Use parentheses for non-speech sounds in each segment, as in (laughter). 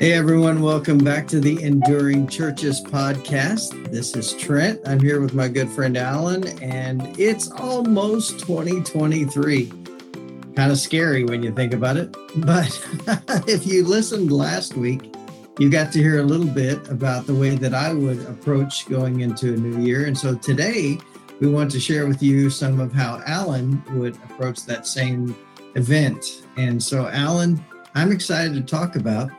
Hey everyone, welcome back to the Enduring Churches podcast. This is Trent. I'm here with my good friend Alan, and it's almost 2023. Kind of scary when you think about it. But (laughs) if you listened last week, you got to hear a little bit about the way that I would approach going into a new year. And so today, we want to share with you some of how Alan would approach that same event. And so, Alan, I'm excited to talk about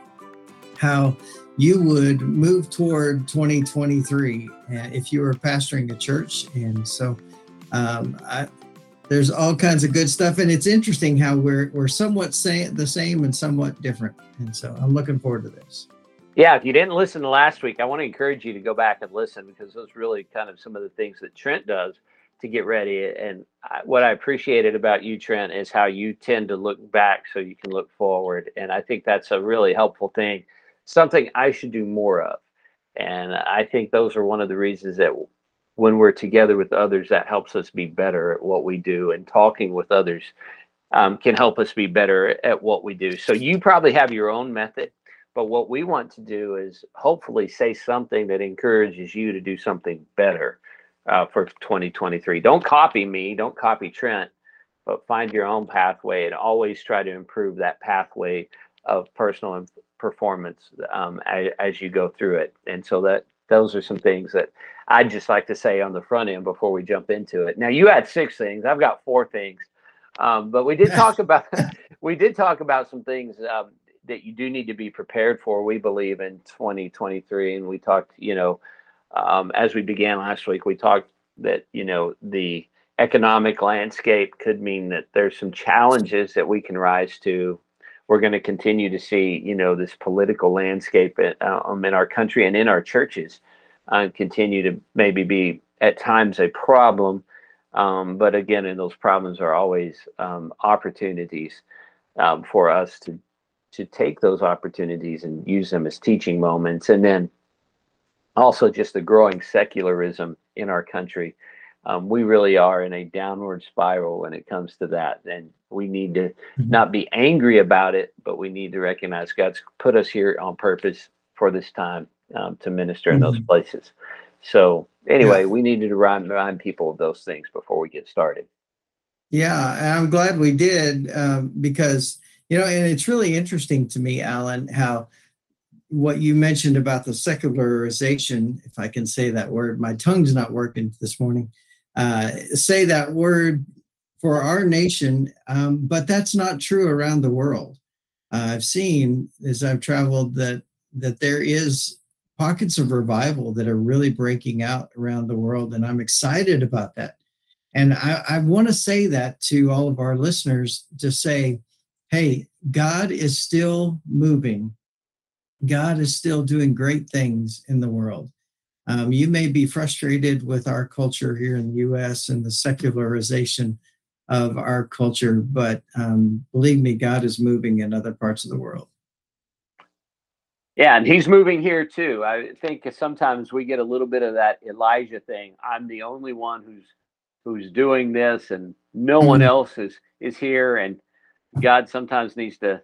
how you would move toward 2023 uh, if you were pastoring a church. And so um, I, there's all kinds of good stuff. And it's interesting how we're, we're somewhat say, the same and somewhat different. And so I'm looking forward to this. Yeah, if you didn't listen to last week, I want to encourage you to go back and listen because those really kind of some of the things that Trent does to get ready. And I, what I appreciated about you, Trent, is how you tend to look back so you can look forward. And I think that's a really helpful thing something I should do more of. And I think those are one of the reasons that when we're together with others, that helps us be better at what we do. And talking with others um, can help us be better at what we do. So you probably have your own method. But what we want to do is hopefully say something that encourages you to do something better uh, for 2023. Don't copy me, don't copy Trent, but find your own pathway and always try to improve that pathway of personal performance um, as, as, you go through it. And so that those are some things that I'd just like to say on the front end before we jump into it. Now you had six things. I've got four things, um, but we did talk (laughs) about (laughs) we did talk about some things um, that you do need to be prepared for. We believe in 2023, and we talked. You know, um, as we began last week, we talked that you know the economic landscape could mean that there's some challenges that we can rise to we're going to continue to see, you know, this political landscape uh, um, in our country and in our churches uh, continue to maybe be at times a problem. Um, but again, and those problems are always um, opportunities um, for us to to take those opportunities and use them as teaching moments. And then also just the growing secularism in our country um, we really are in a downward spiral when it comes to that. And we need to mm-hmm. not be angry about it, but we need to recognize God's put us here on purpose for this time um, to minister in mm-hmm. those places. So, anyway, yeah. we needed to remind, remind people of those things before we get started. Yeah, I'm glad we did um, because, you know, and it's really interesting to me, Alan, how what you mentioned about the secularization, if I can say that word, my tongue's not working this morning uh, say that word for our nation, um, but that's not true around the world. Uh, I've seen as I've traveled that that there is pockets of revival that are really breaking out around the world, and I'm excited about that. And I, I want to say that to all of our listeners to say, hey, God is still moving. God is still doing great things in the world. Um, you may be frustrated with our culture here in the US and the secularization of our culture, but um, believe me, God is moving in other parts of the world. Yeah, and he's moving here too. I think sometimes we get a little bit of that Elijah thing. I'm the only one who's who's doing this, and no one mm-hmm. else is is here. And God sometimes needs to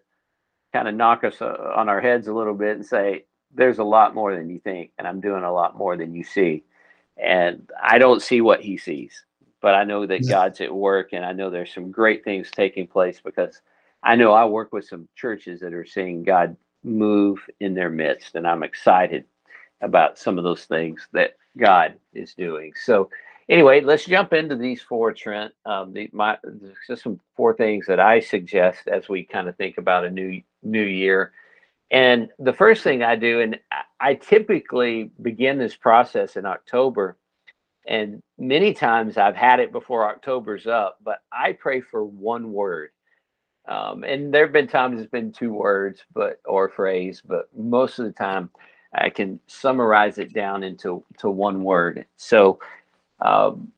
kind of knock us uh, on our heads a little bit and say, there's a lot more than you think, and I'm doing a lot more than you see. And I don't see what he sees, but I know that yeah. God's at work, and I know there's some great things taking place because I know I work with some churches that are seeing God move in their midst, and I'm excited about some of those things that God is doing. So, anyway, let's jump into these four, Trent. Um, the, my, just some four things that I suggest as we kind of think about a new new year. And the first thing I do, and I typically begin this process in October, and many times I've had it before October's up, but I pray for one word. Um, and there have been times it's been two words, but or phrase, but most of the time I can summarize it down into to one word. So um,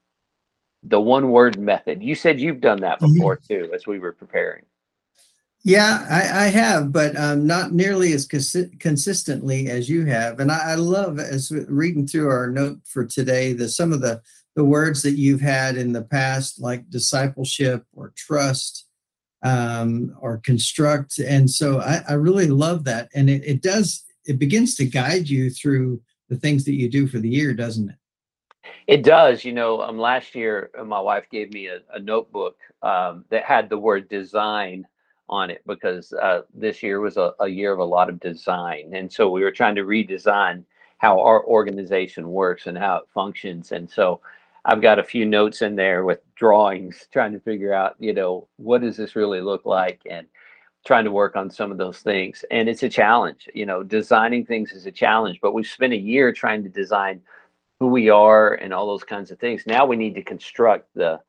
the one word method. You said you've done that mm-hmm. before too, as we were preparing. Yeah, I, I have, but um, not nearly as consi- consistently as you have. And I, I, love, as reading through our note for today, the some of the the words that you've had in the past, like discipleship or trust, um, or construct. And so I, I really love that. And it, it does, it begins to guide you through the things that you do for the year, doesn't it? It does. You know, um, last year uh, my wife gave me a, a notebook um, that had the word design on it because uh, this year was a, a year of a lot of design. And so we were trying to redesign how our organization works and how it functions. And so I've got a few notes in there with drawings, trying to figure out, you know, what does this really look like, and trying to work on some of those things. And it's a challenge, you know, designing things is a challenge. But we've spent a year trying to design who we are and all those kinds of things. Now we need to construct the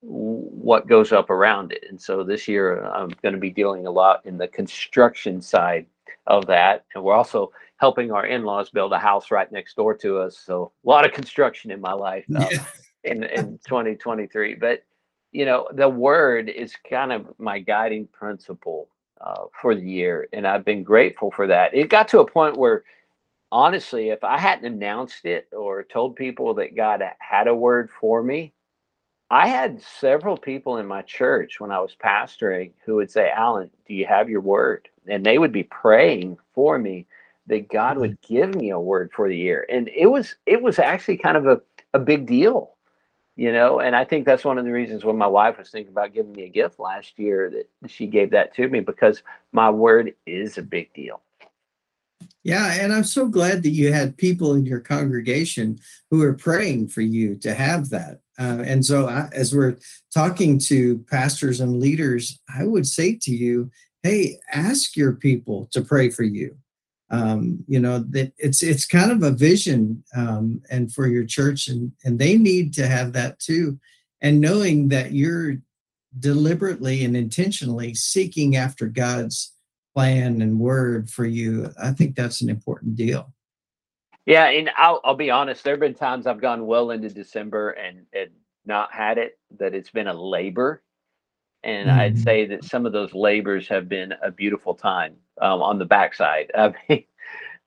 what goes up around it. And so this year I'm going to be dealing a lot in the construction side of that. And we're also helping our in-laws build a house right next door to us. So a lot of construction in my life yeah. in in 2023. But you know, the word is kind of my guiding principle uh, for the year, and I've been grateful for that. It got to a point where, honestly, if I hadn't announced it or told people that God had a word for me, I had several people in my church when I was pastoring who would say, Alan, do you have your word? And they would be praying for me that God mm-hmm. would give me a word for the year. And it was it was actually kind of a, a big deal, you know. And I think that's one of the reasons when my wife was thinking about giving me a gift last year that she gave that to me because my word is a big deal. Yeah, and I'm so glad that you had people in your congregation who are praying for you to have that. Uh, and so, I, as we're talking to pastors and leaders, I would say to you, hey, ask your people to pray for you. Um, you know that it's it's kind of a vision um, and for your church and and they need to have that too. And knowing that you're deliberately and intentionally seeking after god's plan and word for you i think that's an important deal yeah and i'll, I'll be honest there have been times i've gone well into december and and not had it that it's been a labor and mm-hmm. I'd say that some of those labors have been a beautiful time um, on the backside. (laughs) I mean,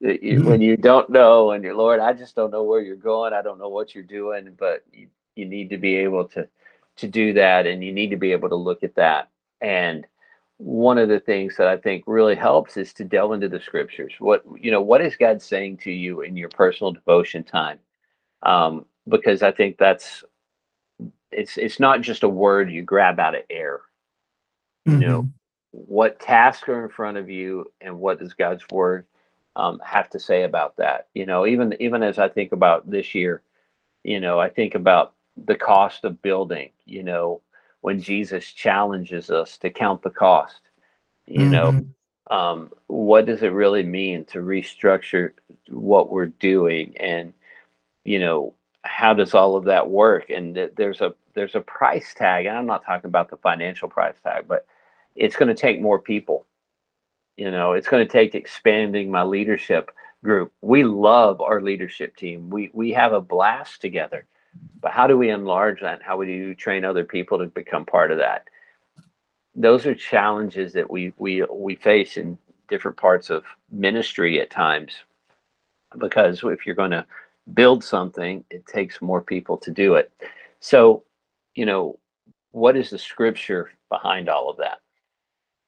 mm-hmm. when you don't know, and your Lord, I just don't know where you're going. I don't know what you're doing, but you, you need to be able to to do that, and you need to be able to look at that. And one of the things that I think really helps is to delve into the scriptures. What you know, what is God saying to you in your personal devotion time? Um, because I think that's it's it's not just a word you grab out of air. Mm-hmm. You know, what tasks are in front of you, and what does God's word um, have to say about that? You know, even even as I think about this year, you know, I think about the cost of building. You know, when Jesus challenges us to count the cost. You mm-hmm. know, um, what does it really mean to restructure what we're doing and you know how does all of that work? And th- there's a there's a price tag and i'm not talking about the financial price tag but it's going to take more people. You know it's going to take expanding my leadership group. We love our leadership team. We we have a blast together but how do we enlarge that how do you train other people to become part of that those are challenges that we we we face in different parts of ministry at times because if you're going to build something, it takes more people to do it. So, you know, what is the scripture behind all of that?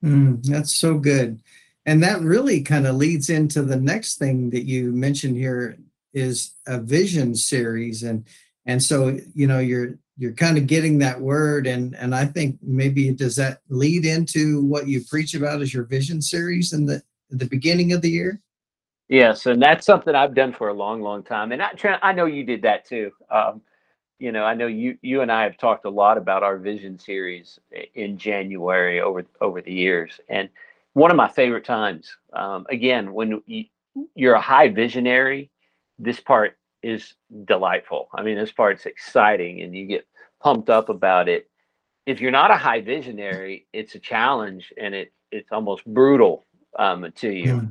Mm, that's so good. And that really kind of leads into the next thing that you mentioned here is a vision series. And and so, you know, you're you're kind of getting that word and and I think maybe does that lead into what you preach about as your vision series in the the beginning of the year? Yes, and that's something I've done for a long, long time. And I, I know you did that too. Um, you know, I know you you and I have talked a lot about our vision series in January over over the years, and one of my favorite times. Um, again, when you, you're a high visionary, this part is delightful. I mean, this part's exciting, and you get pumped up about it. If you're not a high visionary, it's a challenge, and it it's almost brutal um, to you. Mm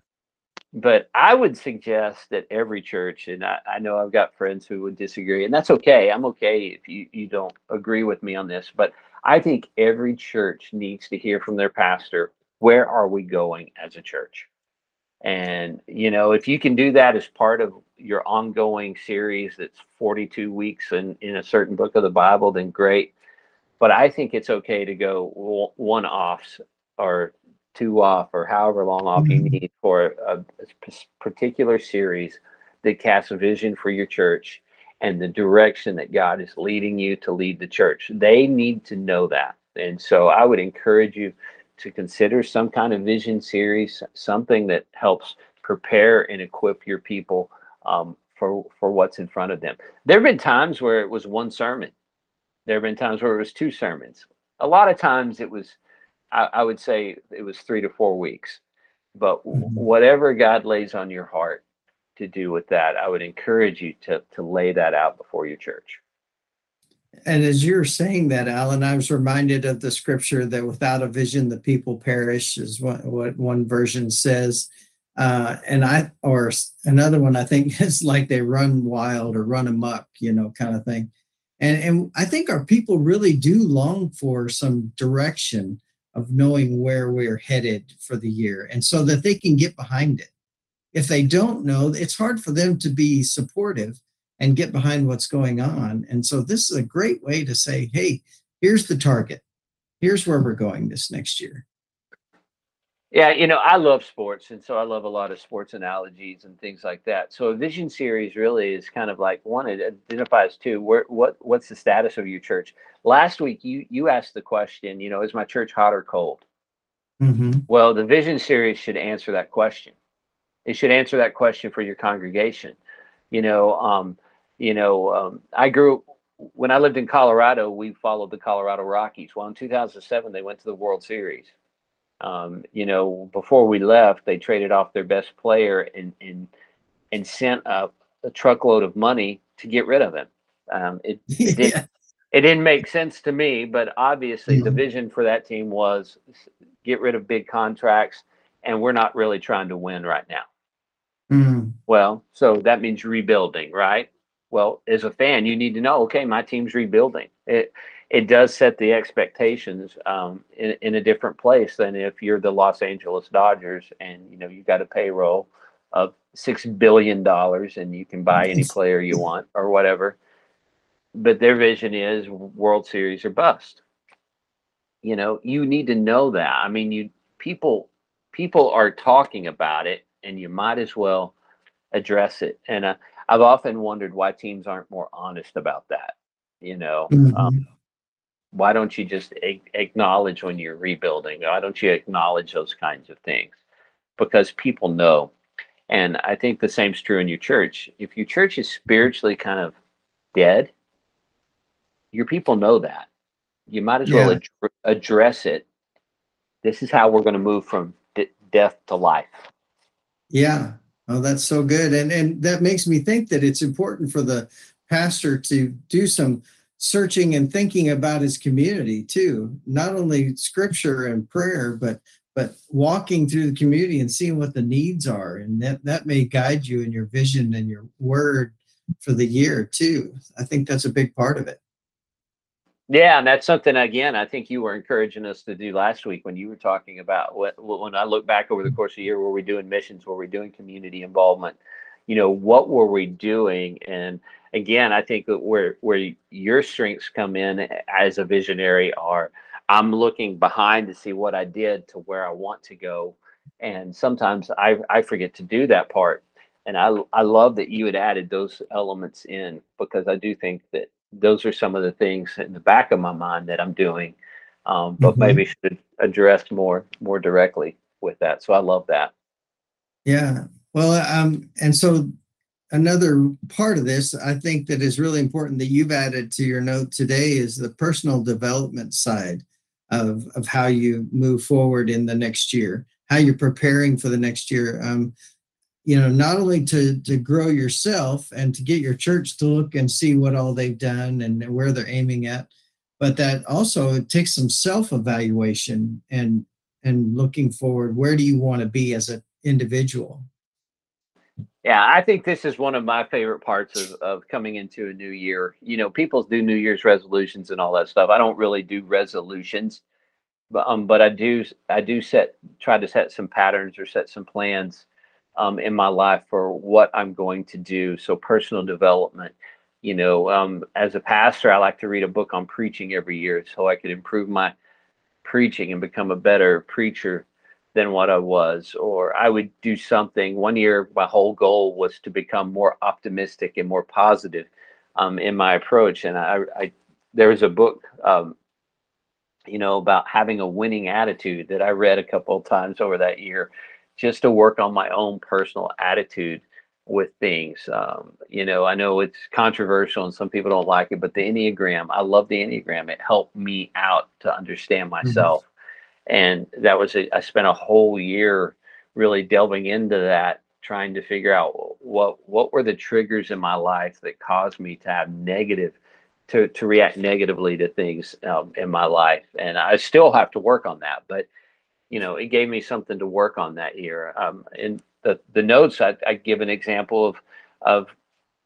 but I would suggest that every church, and I, I, know I've got friends who would disagree, and that's okay. I'm okay if you, you don't agree with me on this, but I think every church needs to hear from their pastor where are we going as a church? And, you know, if you can do that as part of your ongoing series that's 42 weeks in, in a certain book of the Bible, then great. but I think it's okay to go one offs or two off or however long off you Mhm. need for a particular series that casts a vision for your church and the direction that God is leading you to lead the church. They need to know that. And so I would encourage you to consider some kind of vision series, something that helps prepare and equip your people um, for for what's in front of them. There have been times where it was one sermon. There have been times where it was two sermons. A lot of times it was, I, I would say, it was three to four weeks. But Mhm. whatever God lays on your heart to do with that, I would encourage you to to lay that out before your church. And as you're saying that, Alan, I was reminded of the scripture that without a vision, the people perish, is what, what one version says. Uh, and I, or another one, I think (laughs) is like they run wild or run amok, you know, kind of thing. And, and I think our people really do long for some direction of knowing where we're headed for the year and so that they can get behind it. If they don't know, it's hard for them to be supportive and get behind what's going on. And so this is a great way to say, hey, here's the target. Here's where we're going this next year. Yeah, you know, I love sports, and so I love a lot of sports analogies and things like that. So a vision series really is kind of like one. It identifies too. Where what what's the status of your church? Last week you you asked the question. You know, is my church hot or cold? Mhm. Well, the vision series should answer that question. It should answer that question for your congregation. You know, um, you know, um, I grew when I lived in Colorado. We followed the Colorado Rockies. Well, in 2007, they went to the World Series. Um, you know, before we left, they traded off their best player and and and sent a, a truckload of money to get rid of him. Um, it (laughs) it, did, yeah. it didn't make sense to me, but obviously the Mhm. vision for that team was get rid of big contracts, and we're not really trying to win right now. Mhm. Well, so that means rebuilding, right? Well, as a fan, you need to know, okay, my team's rebuilding. It it does set the expectations um, in, in a different place than if you're the Los Angeles Dodgers and you know you've got a payroll of six billion dollars and you can buy any player you want or whatever. But their vision is World Series or bust. You know, you need to know that. I mean, you people people are talking about it, and you might as well address it. And uh, I've often wondered why teams aren't more honest about that. You know, um, Mhm. why don't you just a- acknowledge when you're rebuilding? Why don't you acknowledge those kinds of things? Because people know. And I think the same's true in your church. If your church is spiritually kind of dead, your people know that. You might as well ad- address it. This is how we're going to move from d- death to life. Yeah. Oh, that's so good. And and that makes me think that it's important for the pastor to do some searching and thinking about his community too. Not only scripture and prayer, but but walking through the community and seeing what the needs are. And that that may guide you in your vision and your word for the year too. I think that's a big part of it. Yeah, and that's something again. I think you were encouraging us to do last week when you were talking about what. When I look back over the mm-hmm. course of the year, were we doing missions? Were we doing community involvement? You know, what were we doing? And again, I think that where where your strengths come in as a visionary are, I'm looking behind to see what I did to where I want to go, and sometimes I I forget to do that part. And I I love that you had added those elements in because I do think that those are some of the things in the back of my mind that I'm doing, um, but Mhm. maybe should address more more directly with that. So I love that. Yeah. Well, um, and so another part of this, I think that is really important that you've added to your note today is the personal development side of, of how you move forward in the next year, how you're preparing for the next year. Um, you know, not only to to grow yourself and to get your church to look and see what all they've done and where they're aiming at, but that also it takes some self-evaluation and and looking forward, where do you want to be as an individual? Yeah, I think this is one of my favorite parts of, of coming into a new year. You know, people do New Year's resolutions and all that stuff. I don't really do resolutions, but um, but I do I do set try to set some patterns or set some plans um, in my life for what I'm going to do. So personal development. You know, um, as a pastor, I like to read a book on preaching every year so I could improve my preaching and become a better preacher than what I was. Or I would do something. One year, my whole goal was to become more optimistic and more positive um, in my approach. And I, I there was a book, um, you know, about having a winning attitude that I read a couple of times over that year, just to work on my own personal attitude with things. Um, you know, I know it's controversial and some people don't like it, but the Enneagram, I love the Enneagram. It helped me out to understand mm-hmm. myself. Mm-hmm. And that was, a, I spent a whole year really delving into that, trying to figure out what, what were the triggers in my life that caused me to have negative, to, to react negatively to things um, in my life. And I still have to work on that, but you know, it gave me something to work on that year. Um, and the the notes, I, I give an example of of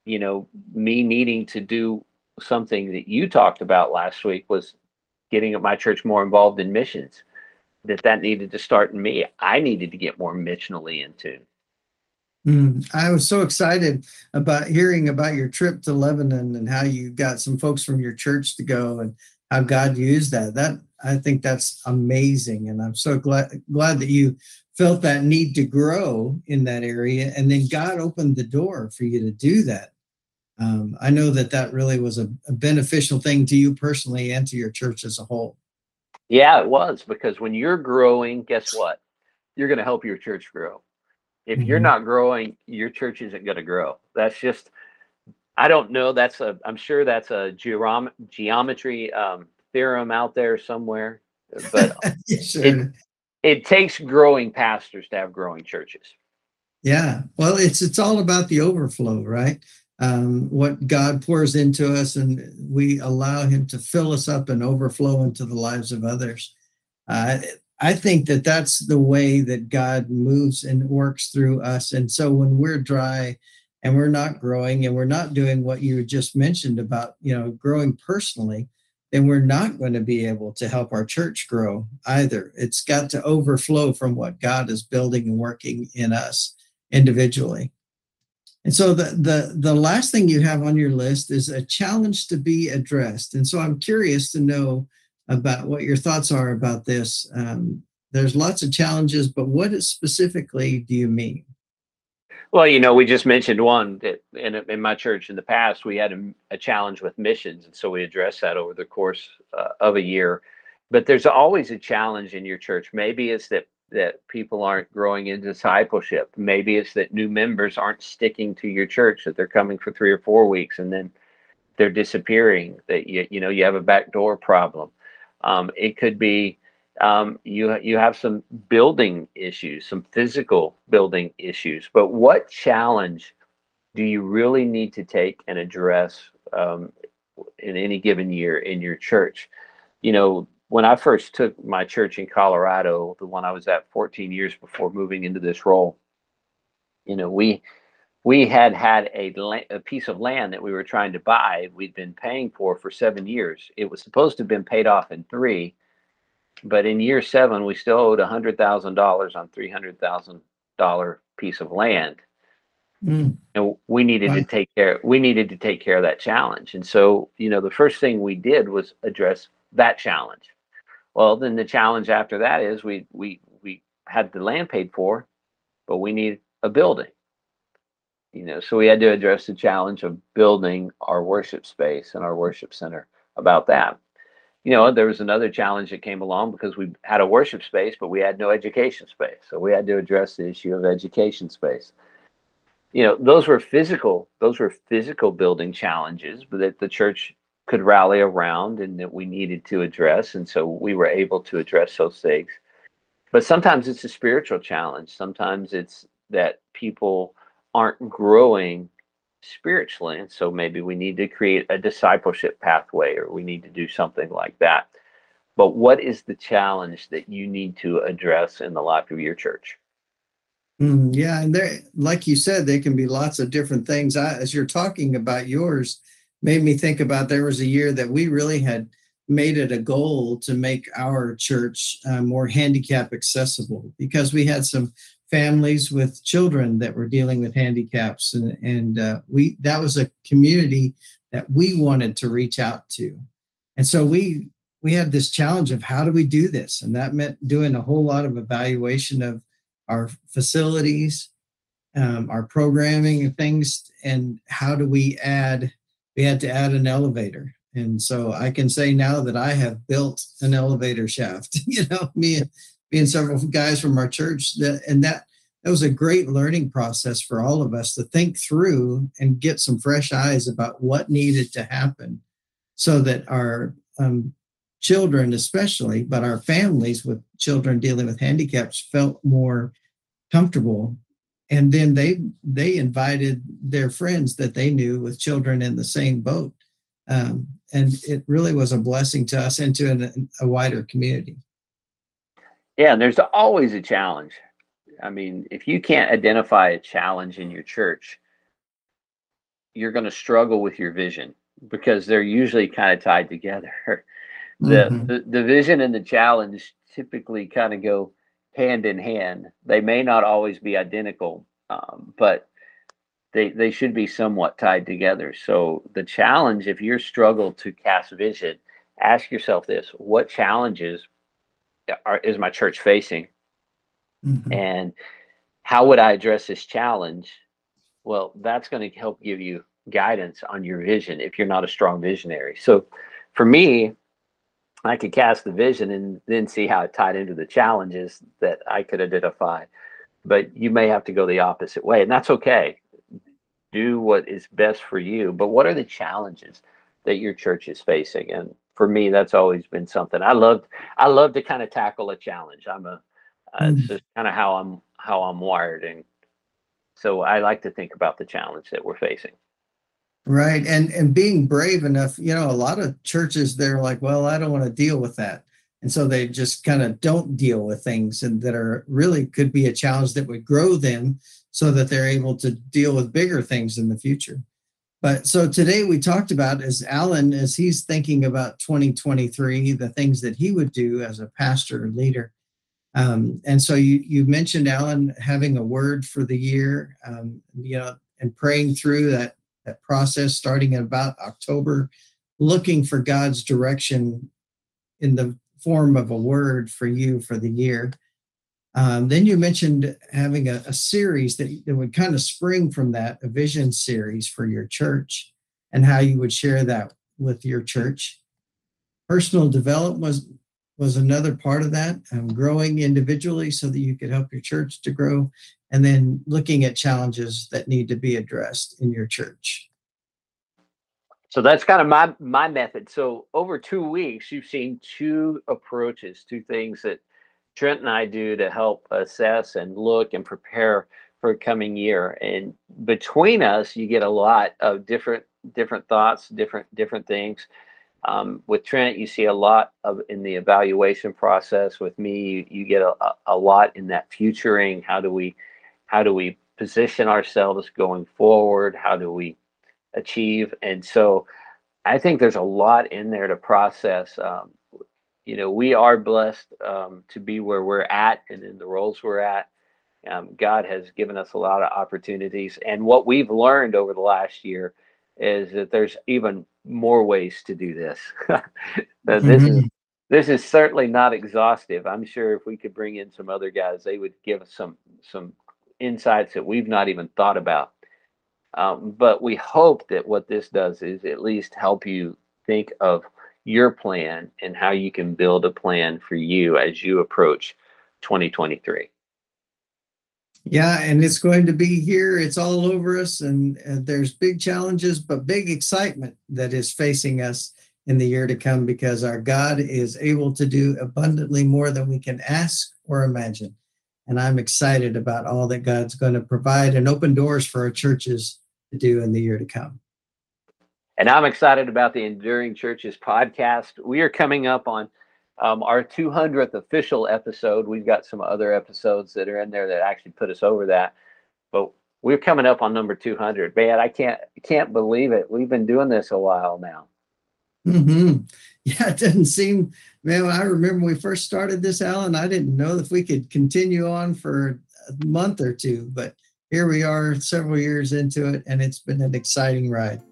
you know me needing to do something that you talked about last week was getting at my church more involved in missions. That that needed to start in me. I needed to get more missionally in tune. Mm, I was so excited about hearing about your trip to Lebanon and how you got some folks from your church to go and how God used that. That I think that's amazing, and I'm so glad glad that you felt that need to grow in that area and then god opened the door for you to do that. Um, i know that that really was a, a, beneficial thing to you personally and to your church as a whole. Yeah it was because when you're growing guess what? You're going to help your church grow. If mm-hmm. you're not growing your church isn't going to grow. That's just i don't know that's a i'm sure that's a geom- geometry um, theorem out there somewhere but (laughs) it, it takes growing pastors to have growing churches. Yeah, well, it's it's all about the overflow, right? Um, what God pours into us, and we allow Him to fill us up and overflow into the lives of others. Uh, I think that that's the way that God moves and works through us. And so when we're dry and we're not growing and we're not doing what you just mentioned about, you know, growing personally, then we're not going to be able to help our church grow either. It's got to overflow from what God is building and working in us individually. And so the, the, the last thing you have on your list is a challenge to be addressed. And so I'm curious to know about what your thoughts are about this. Um, there's lots of challenges, but what specifically do you mean? Well, you know, we just mentioned one that in, in my church in the past, we had a, a challenge with missions. And so we addressed that over the course uh, of a year. But there's always a challenge in your church. Maybe it's that that people aren't growing in discipleship. Maybe it's that new members aren't sticking to your church, that they're coming for three or four weeks and then they're disappearing, that you, you know, you have a backdoor problem. Um, it could be um, you you have some building issues, some physical building issues. But what challenge do you really need to take and address um, in any given year in your church? You know, when I first took my church in Colorado, the one I was at 14 years before moving into this role, you know, we we had had a, a piece of land that we were trying to buy. We'd been paying for for seven years. It was supposed to have been paid off in three but in year seven, we still owed a hundred thousand dollars on three hundred thousand dollar piece of land. Mm. And we needed to take care. We needed to take care of that challenge. And so, you know, the first thing we did was address that challenge. Well, then the challenge after that is we we we had the land paid for, but we need a building. You know, so we had to address the challenge of building our worship space and our worship center about that you know, there was another challenge that came along because we had a worship space, but we had no education space. So we had to address the issue of education space. You know, those were physical, those were physical building challenges, but that the church could rally around and that we needed to address. And so we were able to address those things. But sometimes it's a spiritual challenge. Sometimes it's that people aren't growing spiritually. And so maybe we need to create a discipleship pathway or we need to do something like that. But what is the challenge that you need to address in the life of your church? Mm, yeah, and there, like you said, there can be lots of different things. I, as you're talking about yours, made me think about there was a year that we really had made it a goal to make our church uh, more handicap accessible because we had some families with children that were dealing with handicaps and, and uh, we that was a community that we wanted to reach out to. And so we we had this challenge of how do we do this? And that meant doing a whole lot of evaluation of our facilities, um, our programming and things, and how do we add? We had to add an elevator. And so I can say now that I have built an elevator shaft, (laughs) you know, me and and several guys from our church that and that that was a great learning process for all of us to think through and get some fresh eyes about what needed to happen so that our um, children especially but our families with children dealing with handicaps felt more comfortable. And then they they invited their friends that they knew with children in the same boat. Um, and it really was a blessing to us and to an, a wider community yeah and there's always a challenge i mean if you can't identify a challenge in your church you're going to struggle with your vision because they're usually kind of tied together (laughs) the, mm-hmm. the the vision and the challenge typically kind of go hand in hand. They may not always be identical, um, but they they should be somewhat tied together. So the challenge, if you're struggle to cast vision, ask yourself this: What challenges are, is my church facing, mm-hmm. and how would I address this challenge? Well, that's going to help give you guidance on your vision if you're not a strong visionary. So for me, I could cast the vision and then see how it tied into the challenges that I could identify. But you may have to go the opposite way, and that's okay. Do what is best for you. But what are the challenges that your church is facing? And for me, that's always been something I love. I love to kind of tackle a challenge. I'm a, uh, mm. it's just kind of how I'm how I'm wired, and so I like to think about the challenge that we're facing. Right. And and being brave enough, you know, a lot of churches they're like, well, I don't want to deal with that. And so they just kind of don't deal with things and that are really could be a challenge that would grow them so that they're able to deal with bigger things in the future. But so today we talked about as Alan, as he's thinking about 2023, the things that he would do as a pastor or leader. Um, and so you you mentioned Alan having a word for the year, um, you know, and praying through that that process starting in about October, looking for God's direction in the form of a word for you for the year. Um, then you mentioned having a, a series that, that would kind of spring from that, a vision series for your church, and how you would share that with your church. Personal development was was another part of that, um, growing individually so that you could help your church to grow and then looking at challenges that need to be addressed in your church. So that's kind of my my method. So over two weeks, you've seen two approaches, two things that Trent and I do to help assess and look and prepare for coming year. And between us, you get a lot of different different thoughts, different different things. Um, with Trent, you see a lot of in the evaluation process. With me, you, you get a, a lot in that futuring. How do we how do we position ourselves going forward how do we achieve and so i think there's a lot in there to process um, you know we are blessed um, to be where we're at and in the roles we're at um, god has given us a lot of opportunities and what we've learned over the last year is that there's even more ways to do this (laughs) this mm-hmm. is this is certainly not exhaustive i'm sure if we could bring in some other guys they would give us some some insights that we've not even thought about. Um, but we hope that what this does is at least help you think of your plan and how you can build a plan for you as you approach 2023. Yeah, and it's going to be here. It's all over us, and, and there's big challenges, but big excitement that is facing us in the year to come because our God is able to do abundantly more than we can ask or imagine. And I'm excited about all that God's going to provide and open doors for our churches to do in the year to come. And I'm excited about the Enduring Churches podcast. We are coming up on um, our 200th official episode. We've got some other episodes that are in there that actually put us over that, but we're coming up on number 200. Man, I can't can't believe it. We've been doing this a while now. Mm-hmm. (laughs) Yeah, it doesn't seem, man. I remember we first started this, Alan. I didn't know if we could continue on for a month or two, but here we are several years into it, and it's been an exciting ride.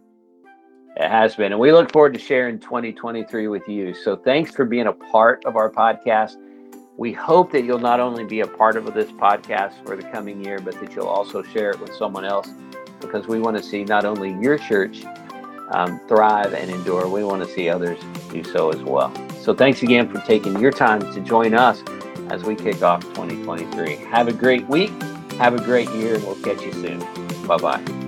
It has been. And we look forward to sharing 2023 with you. So thanks for being a part of our podcast. We hope that you'll not only be a part of this podcast for the coming year, but that you'll also share it with someone else because we want to see not only your church um, thrive and endure, we want to see others do so as well. So thanks again for taking your time to join us as we kick off 2023. Have a great week. Have a great year, and we'll catch you soon. Bye bye.